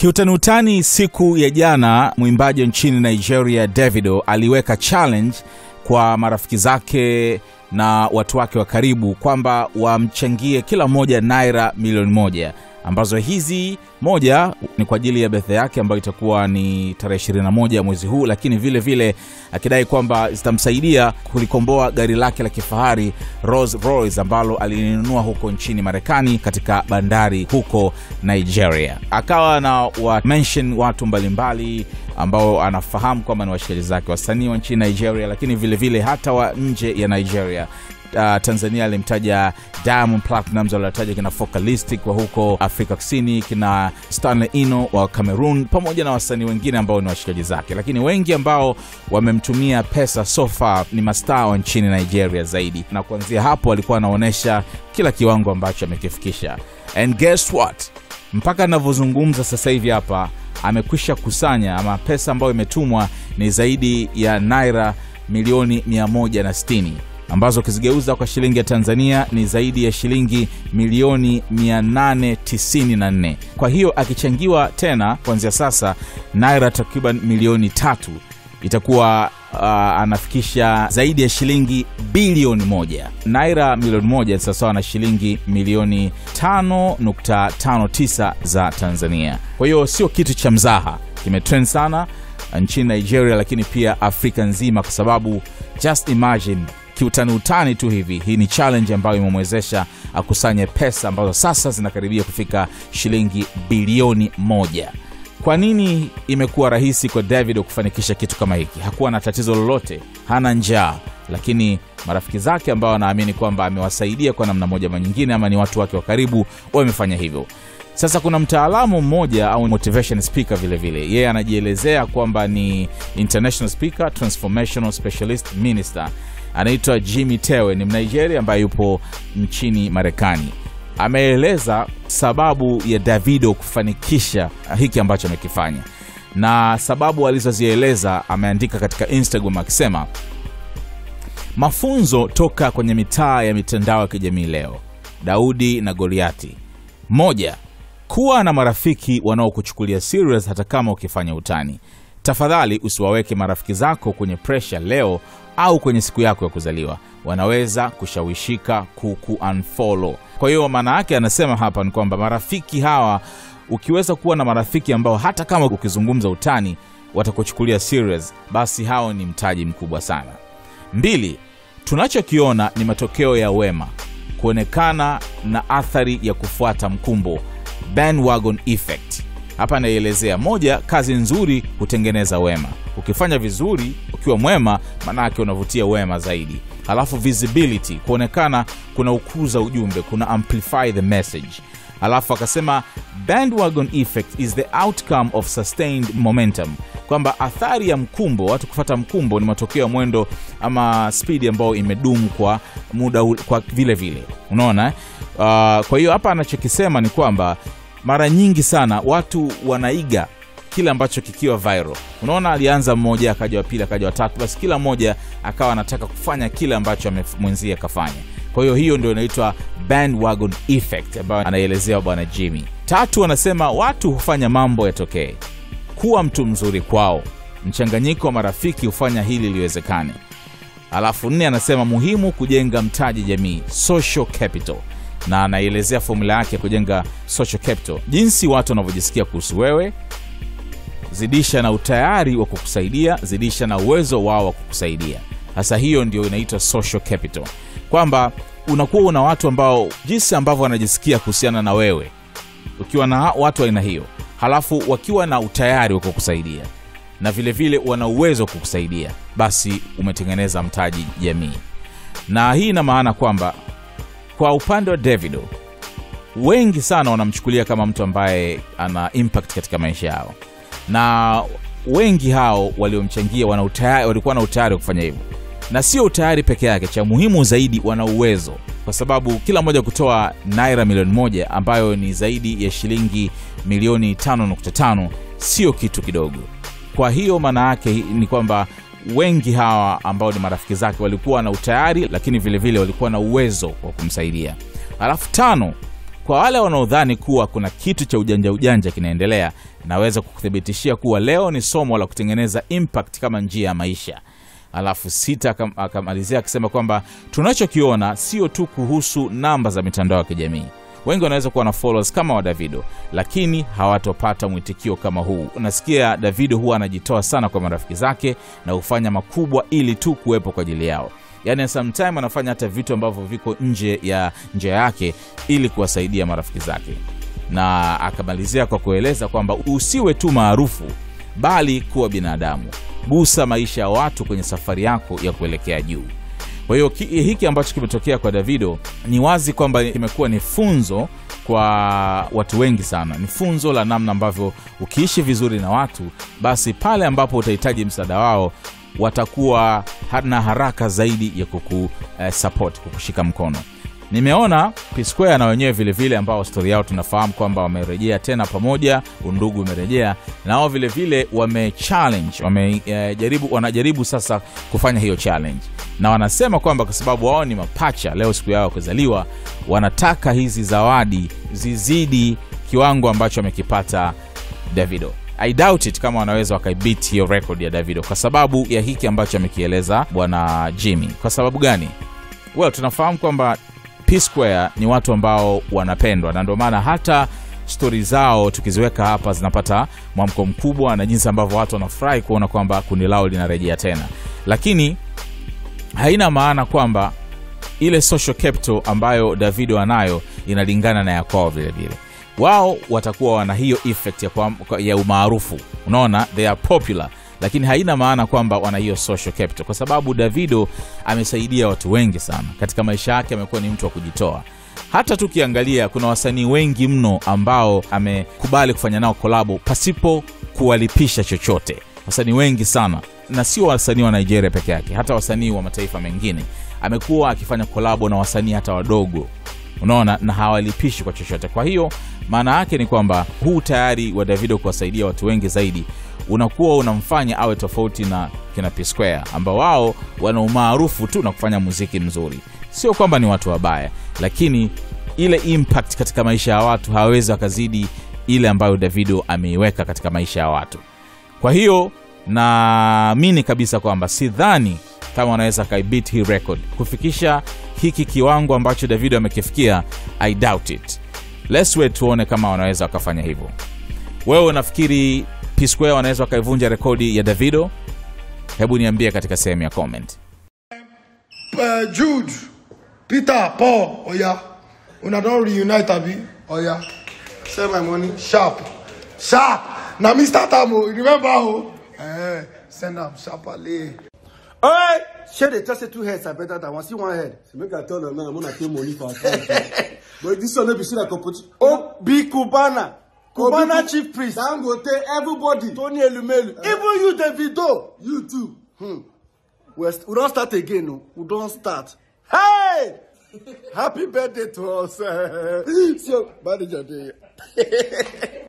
Kiutanutani, siku ya jana mwimbaji nchini Nigeria Davido aliweka challenge kwa marafiki zake na watu wake wa karibu kwamba wamchangie kila mmoja naira milioni moja ambazo hizi moja ni kwa ajili ya bethe yake ambayo itakuwa ni tarehe 21 ya mwezi huu, lakini vile vile akidai kwamba zitamsaidia kulikomboa gari lake la kifahari Rolls Royce ambalo alinunua huko nchini Marekani katika bandari huko Nigeria. Akawa na wa mention watu mbalimbali ambao anafahamu kwamba ni washikaji zake, wasanii wa nchini Nigeria, lakini vile vile hata wa nje ya Nigeria. Uh, Tanzania alimtaja Diamond Platnumz, alitaja kina Focalistic wa huko Afrika Kusini, kina Stanley Ino wa Cameroon, pamoja na wasanii wengine ambao ni washikaji zake, lakini wengi ambao wamemtumia pesa sofa ni mastaa wa nchini Nigeria zaidi, na kuanzia hapo alikuwa anaonyesha kila kiwango ambacho amekifikisha. And guess what, mpaka anavyozungumza sasa hivi hapa amekwisha kusanya ama pesa ambayo imetumwa ni zaidi ya naira milioni 160 ambazo ukizigeuza kwa shilingi ya Tanzania ni zaidi ya shilingi milioni 894. Kwa hiyo akichangiwa tena kuanzia sasa naira takriban milioni tatu itakuwa uh, anafikisha zaidi ya shilingi bilioni moja. Naira milioni moja sawasawa na shilingi milioni 5.59 za Tanzania. Kwa hiyo sio kitu cha mzaha, kimetrend sana nchini Nigeria, lakini pia Afrika nzima, kwa sababu just imagine kiutani utani tu hivi, hii ni challenge ambayo imemwezesha akusanye pesa ambazo sasa zinakaribia kufika shilingi bilioni moja. Kwa nini imekuwa rahisi kwa david kufanikisha kitu kama hiki? Hakuwa na tatizo lolote, hana njaa, lakini marafiki zake ambao wanaamini kwamba amewasaidia kwa namna moja manyingine ama ni watu wake wa karibu, wamefanya hivyo. Sasa kuna mtaalamu mmoja au motivation speaker vile vile, yeye anajielezea kwamba ni international speaker, transformational specialist minister anaitwa Jimmy Tewe, ni Mnigeria ambaye yupo nchini Marekani. Ameeleza sababu ya Davido kufanikisha hiki ambacho amekifanya, na sababu alizozieleza ameandika katika Instagram akisema, mafunzo toka kwenye mitaa ya mitandao ya kijamii leo, Daudi na Goliati. Moja, kuwa na marafiki wanaokuchukulia serious hata kama ukifanya utani. Tafadhali usiwaweke marafiki zako kwenye presha leo au kwenye siku yako ya kuzaliwa, wanaweza kushawishika kuku unfollow. Kwa hiyo maana yake anasema hapa ni kwamba marafiki hawa, ukiweza kuwa na marafiki ambao hata kama ukizungumza utani watakuchukulia serious, basi hao ni mtaji mkubwa sana. Mbili, tunachokiona ni matokeo ya wema kuonekana na athari ya kufuata mkumbo, bandwagon effect. Hapa anaielezea moja, kazi nzuri hutengeneza wema. Ukifanya vizuri ukiwa mwema, manake unavutia wema zaidi. Halafu visibility, kuonekana kuna ukuza ujumbe, kuna amplify the message. Alafu akasema bandwagon effect is the outcome of sustained momentum, kwamba athari ya mkumbo, watu kufata mkumbo ni matokeo ya mwendo ama spidi ambayo imedumu kwa muda kwa vile vile, unaona eh? Uh, kwa hiyo hapa anachokisema ni kwamba mara nyingi sana watu wanaiga kile ambacho kikiwa viral. Unaona, alianza mmoja akaja wa pili akaja watatu, basi kila mmoja akawa anataka kufanya kile ambacho mwenzie akafanya. Kwa hiyo hiyo ndio inaitwa bandwagon effect ambayo anaelezea bwana Jimmy. Tatu, anasema watu hufanya mambo yatokee. Kuwa mtu mzuri kwao, mchanganyiko wa marafiki hufanya hili liwezekane. Alafu nne, anasema muhimu kujenga mtaji jamii, social capital na anaielezea fomula yake ya kujenga social capital, jinsi watu wanavyojisikia kuhusu wewe. Zidisha na utayari wa kukusaidia, zidisha na uwezo wao wa kukusaidia. Sasa hiyo ndio inaitwa social capital, kwamba unakuwa una watu ambao jinsi ambavyo wanajisikia kuhusiana na wewe, ukiwa na watu aina hiyo, halafu wakiwa na utayari wa kukusaidia na vilevile wana uwezo wa kukusaidia, basi umetengeneza mtaji jamii. Na hii ina maana kwamba kwa upande wa Davido wengi sana wanamchukulia kama mtu ambaye ana impact katika maisha yao, na wengi hao waliomchangia walikuwa na utayari wa kufanya hivyo, na sio utayari peke yake, cha muhimu zaidi wana uwezo, kwa sababu kila mmoja kutoa naira milioni moja ambayo ni zaidi ya shilingi milioni 5.5 sio kitu kidogo. Kwa hiyo maana yake ni kwamba wengi hawa ambao ni marafiki zake walikuwa na utayari, lakini vilevile vile walikuwa na uwezo wa kumsaidia. Alafu tano, kwa wale wanaodhani kuwa kuna kitu cha ujanja ujanja kinaendelea, naweza kukuthibitishia kuwa leo ni somo la kutengeneza impact kama njia ya maisha. Alafu sita akamalizia akisema kwamba tunachokiona sio tu kuhusu namba za mitandao ya kijamii. Wengi wanaweza kuwa na followers kama wa Davido, lakini hawatopata mwitikio kama huu. Unasikia Davido huwa anajitoa sana kwa marafiki zake na hufanya makubwa ili tu kuwepo kwa ajili yao. Yaani sometime anafanya hata vitu ambavyo viko nje ya njia yake ili kuwasaidia marafiki zake, na akamalizia kwa kueleza kwamba usiwe tu maarufu, bali kuwa binadamu. Gusa maisha ya watu kwenye safari yako ya kuelekea juu. Kwa hiyo hiki ambacho kimetokea kwa Davido ni wazi kwamba imekuwa ni funzo kwa watu wengi sana. Ni funzo la namna ambavyo ukiishi vizuri na watu, basi pale ambapo utahitaji msaada wao watakuwa na haraka zaidi ya kuku eh, kukushika mkono. Nimeona P na wenyewe vile vile, ambao stori yao tunafahamu kwamba wamerejea tena pamoja, undugu umerejea na wao vilevile vile wame challenge eh, jaribu, wanajaribu sasa kufanya hiyo challenge, na wanasema kwamba kwa sababu wao ni mapacha, leo siku yao ya kuzaliwa, wanataka hizi zawadi zizidi kiwango ambacho amekipata Davido. I doubt it kama wanaweza wakaibit hiyo record ya Davido kwa sababu ya hiki ambacho amekieleza bwana Jimmy. Kwa sababu gani? Well, tunafahamu kwamba P ni watu ambao wanapendwa na ndio maana hata stori zao tukiziweka hapa zinapata mwamko mkubwa na jinsi ambavyo watu wanafurahi kuona kwamba kundi lao linarejea tena, lakini haina maana kwamba ile social capital ambayo Davido anayo inalingana na ya kwao vile vile. Wao watakuwa wana hiyo effect ya, ya umaarufu, unaona, they are popular, lakini haina maana kwamba wana hiyo social capital, kwa sababu Davido amesaidia watu wengi sana katika maisha yake. Amekuwa ni mtu wa kujitoa. Hata tukiangalia kuna wasanii wengi mno ambao amekubali kufanya nao kolabo pasipo kuwalipisha chochote, wasanii wengi sana, na sio wasanii wa Nigeria peke yake, hata wasanii wa mataifa mengine amekuwa akifanya kolabo na wasanii hata wadogo, unaona, na hawalipishi kwa chochote. Kwa hiyo maana yake ni kwamba huu tayari wa Davido kuwasaidia watu wengi zaidi unakuwa unamfanya awe tofauti na kina P Square ambao wao wana umaarufu tu na kufanya muziki mzuri. Sio kwamba ni watu wabaya, lakini ile impact katika maisha ya watu hawawezi wakazidi ile ambayo Davido ameiweka katika maisha ya watu. Kwa hiyo naamini kabisa kwamba sidhani kama wanaweza kaibit hii record kufikisha hiki kiwango ambacho Davido amekifikia. I doubt it. Let's wait tuone kama wanaweza wakafanya hivyo. Wewe unafikiri P wanaweza wakaivunja rekodi ya Davido? Hebu niambie katika sehemu ya comment. uh, Jude, Peter, Paul, Oya, una? Oya, send my money sharp, sharp. Na mr tamo remember? Eh, send am sharply. Hey! Share the test two heads are better than one. See one head. Make I tell them now, I'm gonna pay money for but this one, no be see that competition. Oh, be Cubana. Cubana chief priest. Dangote, everybody. Tony Elumelu. Even you, Davido. You too. We're st- we don't start again. No. We don't start. Hey! Happy birthday to us. So, manager, there.